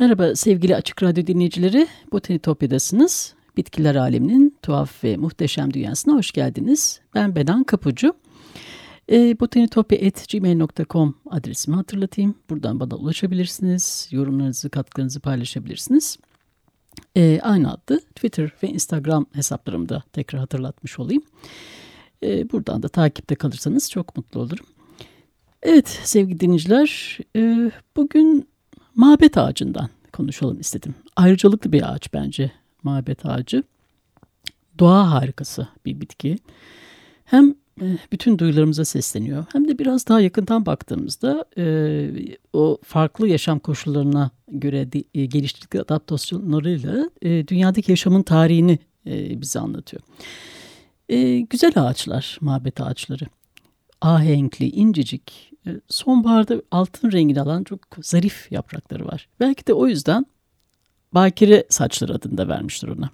Merhaba sevgili Açık Radyo dinleyicileri. Botanitopya'dasınız. Bitkiler aleminin tuhaf ve muhteşem dünyasına hoş geldiniz. Ben Benan Kapucu. E, botanitopya.gmail.com adresimi hatırlatayım. Buradan bana ulaşabilirsiniz. Yorumlarınızı, katkılarınızı paylaşabilirsiniz. E, aynı adlı Twitter ve Instagram hesaplarımı da tekrar hatırlatmış olayım. E, buradan da takipte kalırsanız çok mutlu olurum. Evet sevgili dinleyiciler, e, bugün mabet ağacından konuşalım istedim. Ayrıcalıklı bir ağaç bence mabet ağacı. Doğa harikası bir bitki. Hem e, bütün duyularımıza sesleniyor. Hem de biraz daha yakından baktığımızda e, o farklı yaşam koşullarına göre de, e, geliştirdikleri adaptasyonlarıyla e, dünyadaki yaşamın tarihini e, bize anlatıyor. E, güzel ağaçlar, mabet ağaçları. Ahenkli, incecik, e, sonbaharda altın rengini alan çok zarif yaprakları var. Belki de o yüzden bakire saçları adını da vermiştir ona.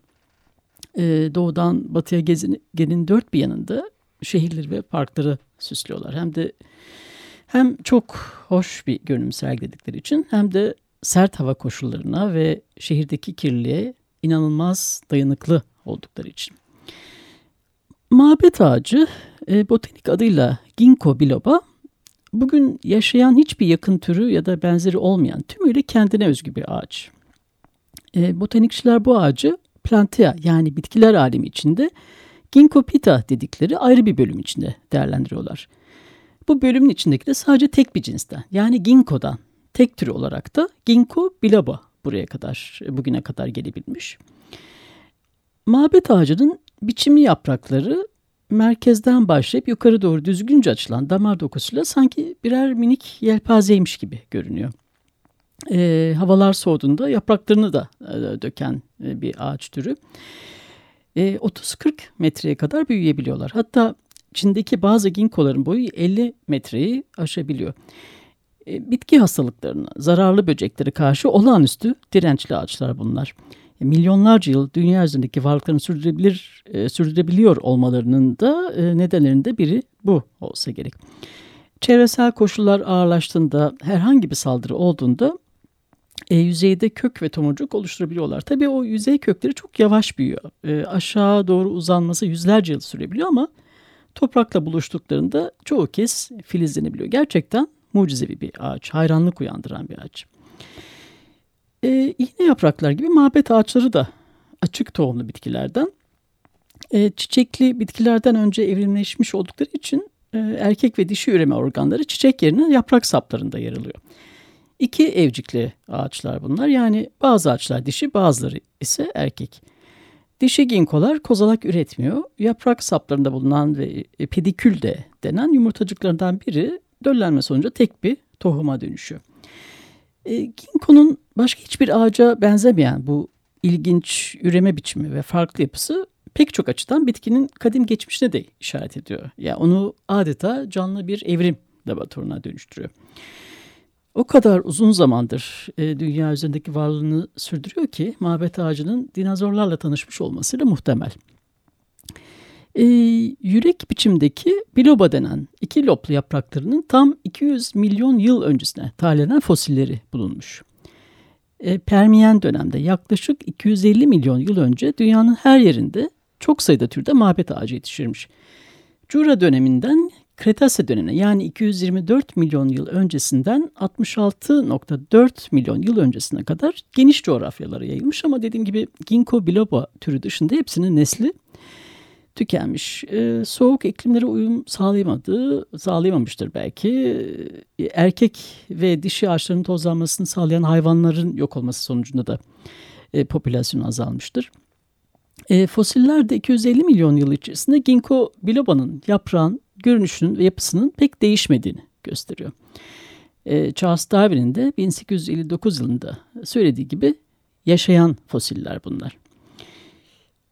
Ee, doğudan batıya gezegenin dört bir yanında şehirleri ve parkları süslüyorlar. Hem de hem çok hoş bir görünüm sergiledikleri için hem de sert hava koşullarına ve şehirdeki kirliliğe inanılmaz dayanıklı oldukları için. Mabet ağacı e, botanik adıyla Ginkgo biloba bugün yaşayan hiçbir yakın türü ya da benzeri olmayan tümüyle kendine özgü bir ağaç. E, botanikçiler bu ağacı plantea yani bitkiler alemi içinde Ginkgo pita dedikleri ayrı bir bölüm içinde değerlendiriyorlar. Bu bölümün içindeki de sadece tek bir cinsten yani Ginkgo'dan tek türü olarak da Ginkgo biloba buraya kadar bugüne kadar gelebilmiş. Mabet ağacının biçimli yaprakları merkezden başlayıp yukarı doğru düzgünce açılan damar dokusuyla sanki birer minik yelpazeymiş gibi görünüyor. E, havalar soğuduğunda yapraklarını da e, döken e, bir ağaç türü. E, 30-40 metreye kadar büyüyebiliyorlar. Hatta Çin'deki bazı ginkoların boyu 50 metreyi aşabiliyor. E, bitki hastalıklarına, zararlı böceklere karşı olağanüstü dirençli ağaçlar bunlar milyonlarca yıl dünya üzerindeki varlıklarını sürdürebilir, e, sürdürebiliyor olmalarının da e, nedenlerinde biri bu olsa gerek. Çevresel koşullar ağırlaştığında herhangi bir saldırı olduğunda e, yüzeyde kök ve tomurcuk oluşturabiliyorlar. Tabii o yüzey kökleri çok yavaş büyüyor. E, aşağı doğru uzanması yüzlerce yıl sürebiliyor ama toprakla buluştuklarında çoğu kez filizlenebiliyor. Gerçekten mucizevi bir ağaç, hayranlık uyandıran bir ağaç. E, iğne yapraklar gibi mabet ağaçları da açık tohumlu bitkilerden. E, çiçekli bitkilerden önce evrimleşmiş oldukları için e, erkek ve dişi üreme organları çiçek yerine yaprak saplarında yer alıyor. İki evcikli ağaçlar bunlar. Yani bazı ağaçlar dişi bazıları ise erkek. Dişi ginkolar kozalak üretmiyor. Yaprak saplarında bulunan ve pedikül de denen yumurtacıklarından biri döllenme sonucu tek bir tohuma dönüşüyor. E, Ginkgo'nun başka hiçbir ağaca benzemeyen bu ilginç üreme biçimi ve farklı yapısı pek çok açıdan bitkinin kadim geçmişine de işaret ediyor. Ya yani onu adeta canlı bir evrim laboratuvarına dönüştürüyor. O kadar uzun zamandır e, dünya üzerindeki varlığını sürdürüyor ki mabet ağacının dinozorlarla tanışmış olmasıyla muhtemel. E, yürek biçimdeki biloba denen iki loblu yapraklarının tam 200 milyon yıl öncesine tarihlenen fosilleri bulunmuş. E, Permiyen dönemde yaklaşık 250 milyon yıl önce dünyanın her yerinde çok sayıda türde mabet ağacı yetişirmiş. Jura döneminden Kretase dönemine yani 224 milyon yıl öncesinden 66.4 milyon yıl öncesine kadar geniş coğrafyalara yayılmış ama dediğim gibi Ginkgo biloba türü dışında hepsinin nesli tükenmiş. E, soğuk iklimlere uyum sağlayamadı, sağlayamamıştır belki. E, erkek ve dişi ağaçların tozlanmasını sağlayan hayvanların yok olması sonucunda da e, popülasyonu azalmıştır. E, fosiller de 250 milyon yıl içerisinde ginkgo biloba'nın yaprağın görünüşünün ve yapısının pek değişmediğini gösteriyor. E, Charles Darwin'in de 1859 yılında söylediği gibi yaşayan fosiller bunlar.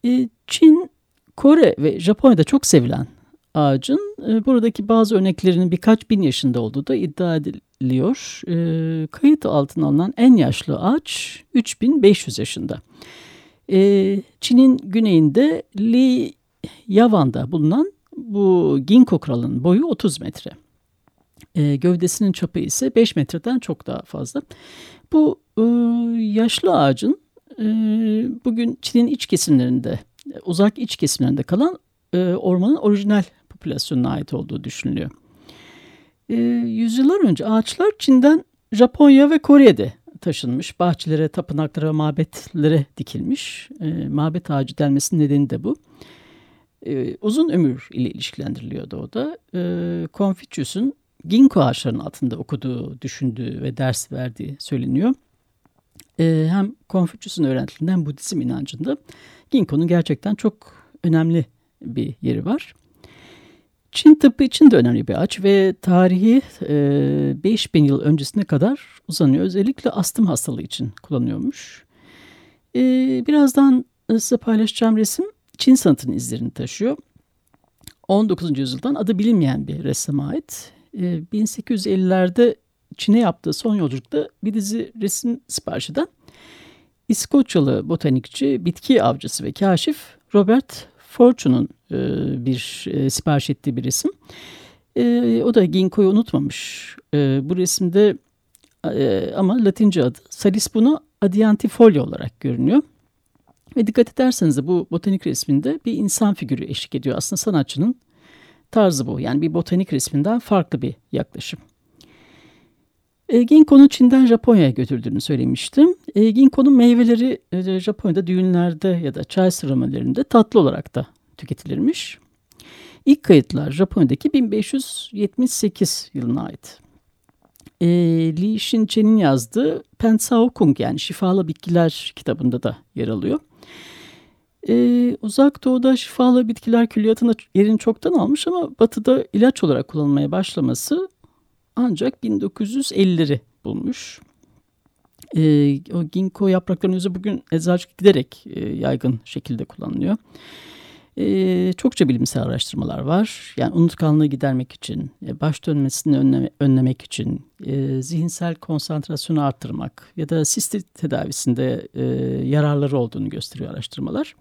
E, Çin, Kore ve Japonya'da çok sevilen ağacın e, buradaki bazı örneklerinin birkaç bin yaşında olduğu da iddia ediliyor. E, kayıt altına alınan en yaşlı ağaç 3500 yaşında. E, Çin'in güneyinde Li Yavan'da bulunan bu ginkgo kralının boyu 30 metre. E, gövdesinin çapı ise 5 metreden çok daha fazla. Bu e, yaşlı ağacın e, bugün Çin'in iç kesimlerinde, uzak iç kesimlerinde kalan e, ormanın orijinal popülasyonuna ait olduğu düşünülüyor. E, yüzyıllar önce ağaçlar Çin'den Japonya ve Kore'de taşınmış. Bahçelere, tapınaklara, mabetlere dikilmiş. E, mabet ağacı denmesinin nedeni de bu. E, uzun ömür ile ilişkilendiriliyordu o da. E, Confucius'un ginkgo ağaçlarının altında okuduğu, düşündüğü ve ders verdiği söyleniyor. E, hem Confucius'un öğrentilerinden Budizm inancında ginkgo'nun gerçekten çok önemli bir yeri var. Çin tıbbı için de önemli bir ağaç ve tarihi e, 5000 yıl öncesine kadar uzanıyor. Özellikle astım hastalığı için kullanıyormuş. E, birazdan size paylaşacağım resim Çin sanatının izlerini taşıyor. 19. yüzyıldan adı bilinmeyen bir ressama ait. E, 1850'lerde Çin'e yaptığı son yolculukta bir dizi resim sipariş eden İskoçyalı botanikçi, bitki avcısı ve kaşif Robert Fortune'un e, bir e, sipariş ettiği bir resim. E, o da ginkgo'yu unutmamış. E, bu resimde e, ama latince adı Salisbuno adiantifolia olarak görünüyor. Ve dikkat ederseniz de bu botanik resminde bir insan figürü eşlik ediyor. Aslında sanatçının tarzı bu. Yani bir botanik resminden farklı bir yaklaşım. E, Ginkgo'nun Çin'den Japonya'ya götürdüğünü söylemiştim. E, Ginkgo'nun meyveleri e, Japonya'da düğünlerde ya da çay seremonilerinde tatlı olarak da tüketilirmiş. İlk kayıtlar Japonya'daki 1578 yılına ait. E, Li Shinche'nin yazdığı Pensao Kung yani Şifalı Bitkiler kitabında da yer alıyor. Ee, uzak doğuda şifalı bitkiler külliyatına yerini çoktan almış ama batıda ilaç olarak kullanılmaya başlaması ancak 1950'leri bulmuş. E, o ginkgo yapraklarının yüzü bugün eczacılık giderek e, yaygın şekilde kullanılıyor. E, çokça bilimsel araştırmalar var. Yani unutkanlığı gidermek için, e, baş dönmesini önleme, önlemek için, e, zihinsel konsantrasyonu arttırmak ya da sistit tedavisinde e, yararları olduğunu gösteriyor araştırmalar.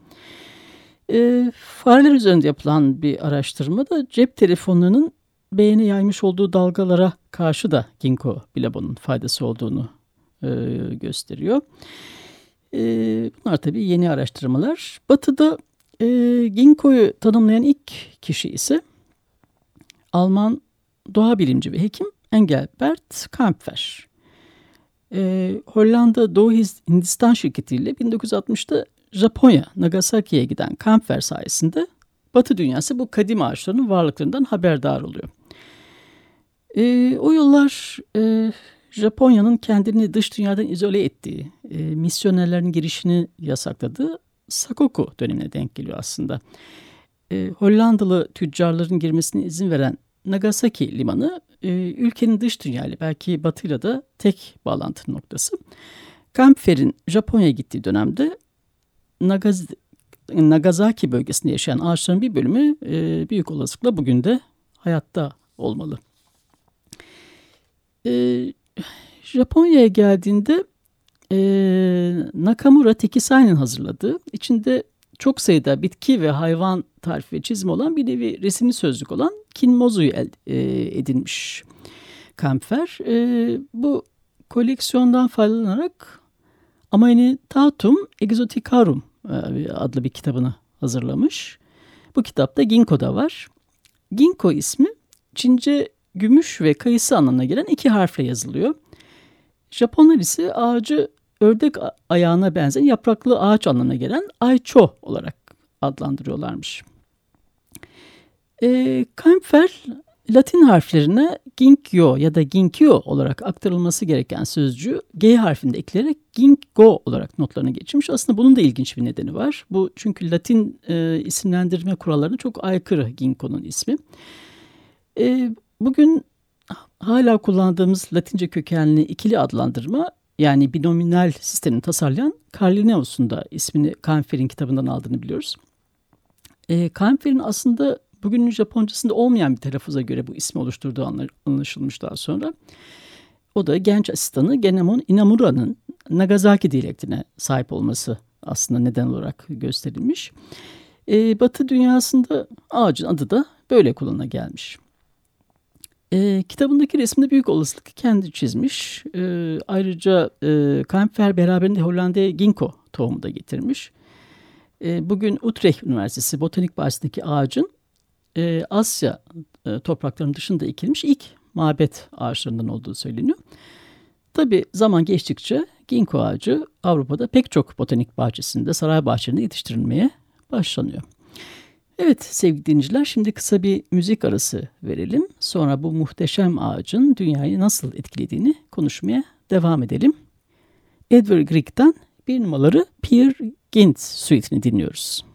E, fareler üzerinde yapılan bir araştırma da cep telefonlarının beğeni yaymış olduğu dalgalara karşı da ginkgo bilabonun faydası olduğunu e, gösteriyor. E, bunlar tabii yeni araştırmalar. Batı'da e, ginkgo'yu tanımlayan ilk kişi ise Alman doğa bilimci ve hekim Engelbert Kampfer. E, Hollanda Doğu Hindistan şirketiyle 1960'da Japonya Nagasaki'ye giden Kampfer sayesinde Batı dünyası bu kadim ağaçların varlıklarından haberdar oluyor. E, o yıllar e, Japonya'nın kendini dış dünyadan izole ettiği, e, misyonerlerin girişini yasakladığı Sakoku dönemine denk geliyor aslında. E, Hollandalı tüccarların girmesine izin veren Nagasaki limanı e, ülkenin dış dünyayla belki batıyla da tek bağlantı noktası. Kampfer'in Japonya'ya gittiği dönemde Nagaz Nagasaki bölgesinde yaşayan ağaçların bir bölümü e, büyük olasılıkla bugün de hayatta olmalı. E, Japonya'ya geldiğinde e, Nakamura Tekisai'nin hazırladığı, içinde çok sayıda bitki ve hayvan tarifi ve çizimi olan bir nevi resimli sözlük olan Kinmozu'yu el, e, edinmiş Kampfer. E, bu koleksiyondan faydalanarak Tatum Exoticarum e, adlı bir kitabını hazırlamış. Bu kitapta Ginkgo da var. Ginkgo ismi Çince gümüş ve kayısı anlamına gelen iki harfle yazılıyor. Japonlar ise ağacı ördek ayağına benzeyen yapraklı ağaç anlamına gelen Aicho olarak adlandırıyorlarmış. E, Kampfer Latin harflerine Ginkyo ya da Ginkyo olarak aktarılması gereken sözcüğü G harfinde ekleyerek Ginkgo olarak notlarına geçirmiş. Aslında bunun da ilginç bir nedeni var. Bu çünkü Latin e, isimlendirme kurallarına çok aykırı Ginkgo'nun ismi. E, bugün hala kullandığımız Latince kökenli ikili adlandırma yani binominal sistemini tasarlayan Carl Linnaeus'un da ismini Kampfer'in kitabından aldığını biliyoruz. E, Kampfer'in aslında bugünün Japoncasında olmayan bir telaffuza göre bu ismi oluşturduğu anlaşılmış daha sonra. O da genç asistanı Genemon Inamura'nın Nagasaki diyalektine sahip olması aslında neden olarak gösterilmiş. E, Batı dünyasında ağacın adı da böyle kullanıla gelmiş. E, kitabındaki resimde büyük olasılık kendi çizmiş. E, ayrıca e, Kampfer beraberinde Hollanda'ya ginkgo tohumu da getirmiş. E, bugün Utrecht Üniversitesi Botanik Bahçesi'ndeki ağacın e, Asya e, topraklarının dışında ekilmiş ilk mabet ağaçlarından olduğu söyleniyor. Tabi zaman geçtikçe ginkgo ağacı Avrupa'da pek çok botanik bahçesinde, saray bahçelerinde yetiştirilmeye başlanıyor. Evet sevgili dinleyiciler şimdi kısa bir müzik arası verelim. Sonra bu muhteşem ağacın dünyayı nasıl etkilediğini konuşmaya devam edelim. Edward Grieg'den bir numaraları Peer Gynt suite'ini dinliyoruz.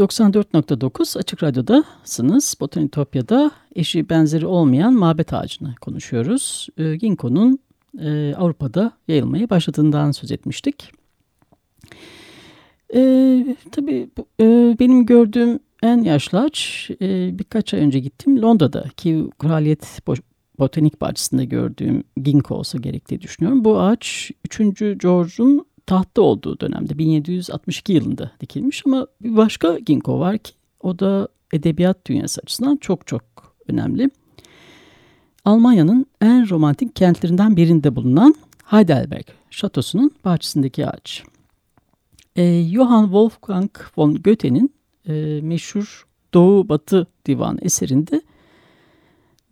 94.9 Açık Radyo'dasınız. Botanitopya'da eşi benzeri olmayan mabet ağacını konuşuyoruz. E, Ginkgo'nun Avrupa'da yayılmaya başladığından söz etmiştik. E, tabii bu, e, benim gördüğüm en yaşlı ağaç e, birkaç ay önce gittim Londra'daki Kraliyet Botanik Bahçesi'nde gördüğüm ginkgo olsa gerektiği düşünüyorum. Bu ağaç 3. George'un tahtta olduğu dönemde 1762 yılında dikilmiş ama bir başka ginkgo var ki o da edebiyat dünyası açısından çok çok önemli. Almanya'nın en romantik kentlerinden birinde bulunan Heidelberg şatosunun bahçesindeki ağaç. E, Johann Wolfgang von Goethe'nin e, meşhur Doğu Batı Divan eserinde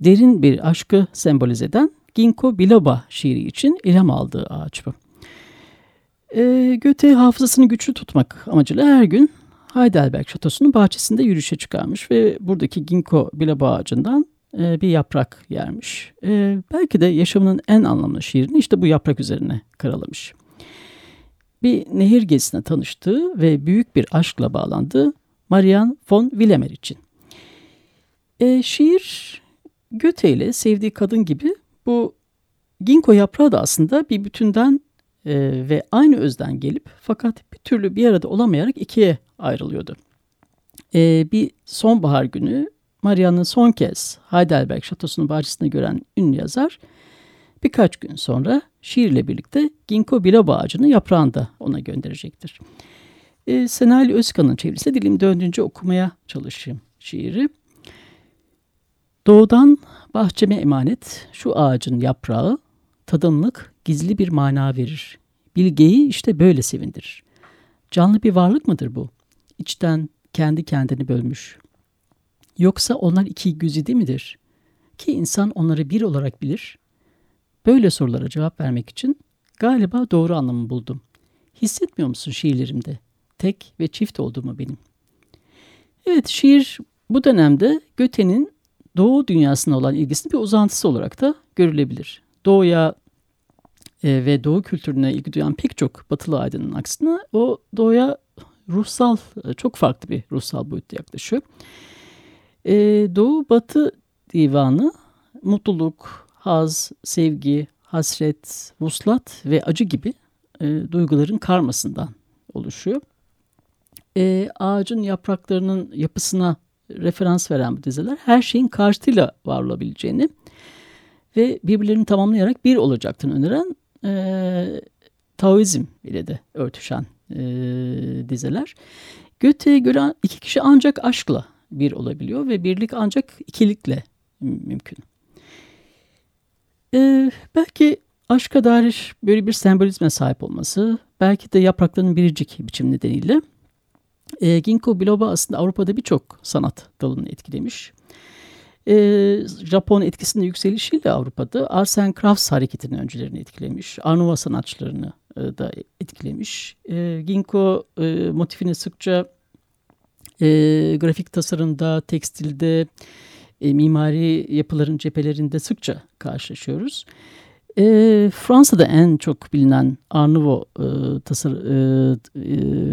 derin bir aşkı sembolize eden Ginkgo biloba şiiri için ilham aldığı ağaç bu. E, Göte hafızasını güçlü tutmak amacıyla her gün Heidelberg Şatosu'nun bahçesinde yürüyüşe çıkarmış ve buradaki Ginkgo biloba ağacından e, bir yaprak yermiş. E, belki de yaşamının en anlamlı şiirini işte bu yaprak üzerine karalamış. Bir nehir gezisine tanıştığı ve büyük bir aşkla bağlandığı Marian von Willemer için. E, şiir Göte ile sevdiği kadın gibi bu Ginkgo yaprağı da aslında bir bütünden e, ve aynı özden gelip fakat bir türlü bir arada olamayarak ikiye ayrılıyordu. E, bir sonbahar günü Maria'nın son kez Heidelberg Şatosu'nun bahçesinde gören ünlü yazar birkaç gün sonra şiirle birlikte Ginkgo biloba ağacının yaprağını da ona gönderecektir. E, Senali Özkan'ın çevirisi dilim döndüğünce okumaya çalışayım şiiri. Doğudan bahçeme emanet şu ağacın yaprağı tadımlık gizli bir mana verir. Bilgeyi işte böyle sevindirir. Canlı bir varlık mıdır bu? İçten kendi kendini bölmüş. Yoksa onlar iki güzide midir? Ki insan onları bir olarak bilir. Böyle sorulara cevap vermek için galiba doğru anlamı buldum. Hissetmiyor musun şiirlerimde? Tek ve çift olduğumu benim. Evet şiir bu dönemde Göte'nin Doğu dünyasına olan ilgisinin bir uzantısı olarak da görülebilir. Doğuya e, ve Doğu kültürüne ilgi duyan pek çok batılı aydının aksine o Doğuya ruhsal, e, çok farklı bir ruhsal boyutta yaklaşıyor. E, Doğu Batı divanı mutluluk, haz, sevgi, hasret, vuslat ve acı gibi duyguların karmasından oluşuyor. Ağacın yapraklarının yapısına referans veren bu dizeler her şeyin karşıtıyla var olabileceğini ve birbirlerini tamamlayarak bir olacaktını öneren e, Taoizm ile de örtüşen e, dizeler. Goethe'ye göre iki kişi ancak aşkla bir olabiliyor ve birlik ancak ikilikle mümkün. E, belki aşka dair böyle bir sembolizme sahip olması, belki de yapraklarının biricik biçim nedeniyle e, Ginkgo biloba aslında Avrupa'da birçok sanat dalını etkilemiş. E, Japon etkisinin yükselişiyle Avrupa'da Arts and Crafts hareketinin öncelerini etkilemiş. Arnova sanatçılarını e, da etkilemiş. E, Ginkgo e, motifini sıkça e, grafik tasarımda, tekstilde, e, mimari yapıların cephelerinde sıkça karşılaşıyoruz. E, Fransa'da en çok bilinen Nouveau e, tasar, e,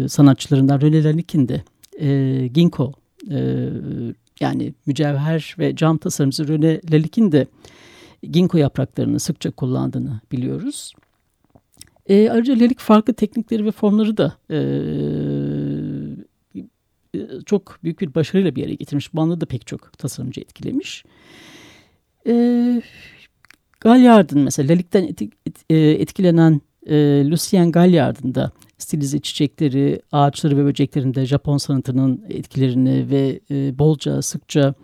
e, sanatçılarından René Laliquin de e, Ginkgo e, yani mücevher ve cam tasarımcısı René Laliquin de Ginkgo yapraklarını sıkça kullandığını biliyoruz. E, ayrıca Lelik farklı teknikleri ve formları da e, çok büyük bir başarıyla bir yere getirmiş. Bu anda da pek çok tasarımcı etkilemiş. E, Galyard'ın mesela Lalik'ten e, etkilenen e, Lucien Galyard'ın da stilize çiçekleri, ağaçları ve böceklerinde Japon sanatının etkilerini ve e, bolca sıkça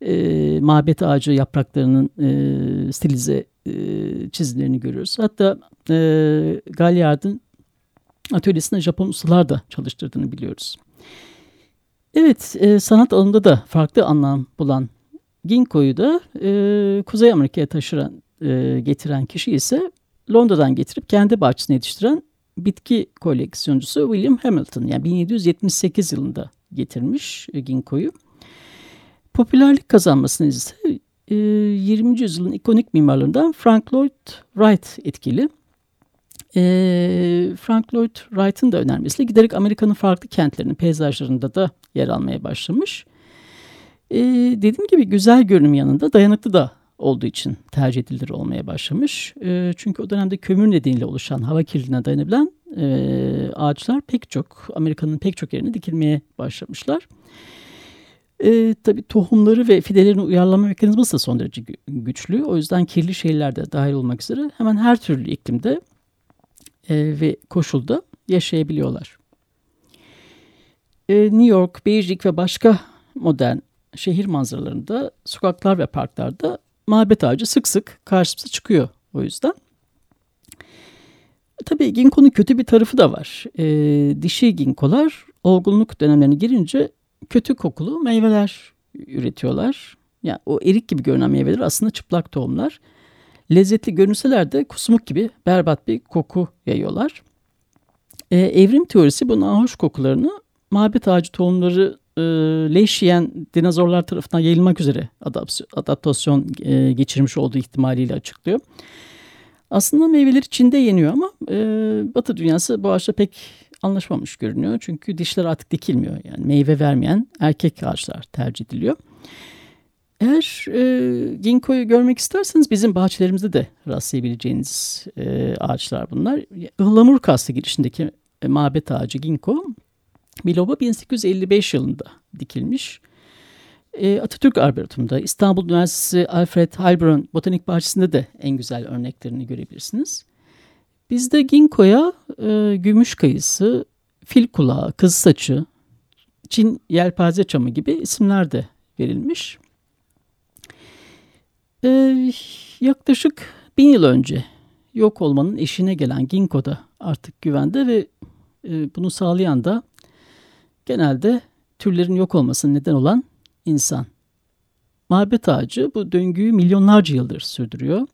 e, mabet ağacı yapraklarının e, stilize e, çizimlerini görüyoruz. Hatta e, Galyard'ın atölyesinde Japon ustalar da çalıştırdığını biliyoruz. Evet, e, sanat alanında da farklı anlam bulan Ginkgo'yu da e, Kuzey Amerika'ya taşıran, e, getiren kişi ise Londra'dan getirip kendi bahçesine yetiştiren bitki koleksiyoncusu William Hamilton. Yani 1778 yılında getirmiş e, Ginkgo'yu. Popülerlik kazanmasını ise e, 20. yüzyılın ikonik mimarlarından Frank Lloyd Wright etkili. E, Frank Lloyd Wright'ın da önermesiyle giderek Amerika'nın farklı kentlerinin peyzajlarında da yer almaya başlamış. E, dediğim gibi güzel görünüm yanında dayanıklı da olduğu için tercih edilir olmaya başlamış. E, çünkü o dönemde kömür nedeniyle oluşan hava kirliliğine dayanabilen e, ağaçlar pek çok Amerika'nın pek çok yerine dikilmeye başlamışlar. E, tabii tohumları ve fidelerin uyarlama mekanizması da son derece güçlü. O yüzden kirli şeyler de dahil olmak üzere hemen her türlü iklimde e, ve koşulda yaşayabiliyorlar. E, New York, Beijing ve başka modern şehir manzaralarında sokaklar ve parklarda muhabbet ağacı sık sık karşımıza çıkıyor o yüzden. Tabii ginkonun kötü bir tarafı da var. E, dişi ginkolar olgunluk dönemlerine girince kötü kokulu meyveler üretiyorlar. Yani o erik gibi görünen meyveler aslında çıplak tohumlar. Lezzetli görünseler de kusmuk gibi berbat bir koku yayıyorlar. Ee, evrim teorisi bu nahoş kokularını mabet ağacı tohumları e, leş yiyen dinozorlar tarafından yayılmak üzere adaptasyon e, geçirmiş olduğu ihtimaliyle açıklıyor. Aslında meyveler Çin'de yeniyor ama e, Batı dünyası bu ağaçla pek anlaşmamış görünüyor. Çünkü dişler artık dikilmiyor. Yani meyve vermeyen erkek ağaçlar tercih ediliyor. Eğer e, ginkgo'yu görmek isterseniz bizim bahçelerimizde de rastlayabileceğiniz e, ağaçlar bunlar. Ihlamur kastı girişindeki e, mabet ağacı ginkgo Biloba 1855 yılında dikilmiş. E, Atatürk Arboretum'da, İstanbul Üniversitesi Alfred Heilbronn Botanik Bahçesi'nde de en güzel örneklerini görebilirsiniz. Bizde ginkgo'ya e, gümüş kayısı, fil kulağı, kız saçı, Çin yelpaze çamı gibi isimler de verilmiş. Ee, yaklaşık bin yıl önce yok olmanın eşine gelen ginkgo da artık güvende ve e, bunu sağlayan da genelde türlerin yok olmasına neden olan insan. Mabet ağacı bu döngüyü milyonlarca yıldır sürdürüyor.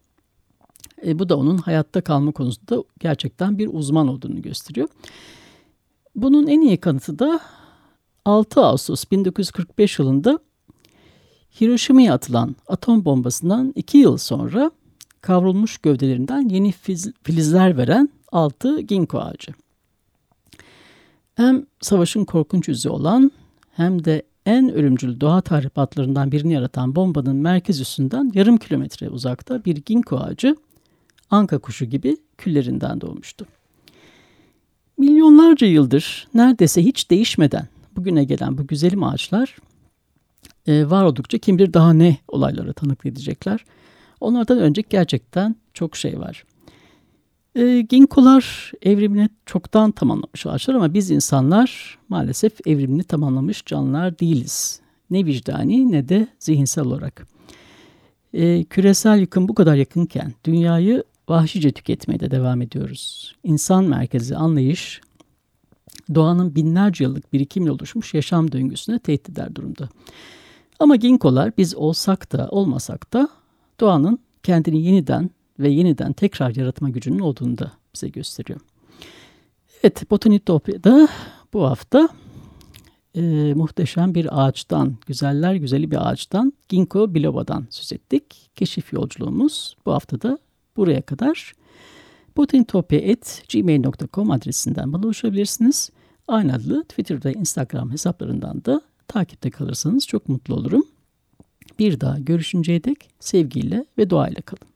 E, bu da onun hayatta kalma konusunda gerçekten bir uzman olduğunu gösteriyor. Bunun en iyi kanıtı da 6 Ağustos 1945 yılında Hiroşima'ya atılan atom bombasından 2 yıl sonra kavrulmuş gövdelerinden yeni filizler veren 6 ginkgo ağacı. Hem savaşın korkunç yüzü olan hem de en ölümcül doğa tahribatlarından birini yaratan bombanın merkez üstünden yarım kilometre uzakta bir ginkgo ağacı anka kuşu gibi küllerinden doğmuştu. Milyonlarca yıldır neredeyse hiç değişmeden bugüne gelen bu güzelim ağaçlar e, var oldukça kim bilir daha ne olaylara tanık edecekler. Onlardan önce gerçekten çok şey var. E, ginkolar evrimini çoktan tamamlamış ağaçlar ama biz insanlar maalesef evrimini tamamlamış canlılar değiliz. Ne vicdani ne de zihinsel olarak. E, küresel yıkım bu kadar yakınken dünyayı vahşice tüketmeye de devam ediyoruz. İnsan merkezi anlayış doğanın binlerce yıllık birikimle oluşmuş yaşam döngüsüne tehdit eder durumda. Ama ginkolar biz olsak da olmasak da doğanın kendini yeniden ve yeniden tekrar yaratma gücünün olduğunu da bize gösteriyor. Evet, Botanitopya'da bu hafta e, muhteşem bir ağaçtan, güzeller güzeli bir ağaçtan, Ginkgo biloba'dan söz ettik. Keşif yolculuğumuz bu hafta da buraya kadar. botanitopya.gmail.com adresinden bana ulaşabilirsiniz. Aynı adlı Twitter ve Instagram hesaplarından da takipte kalırsanız çok mutlu olurum. Bir daha görüşünceye dek sevgiyle ve doğayla kalın.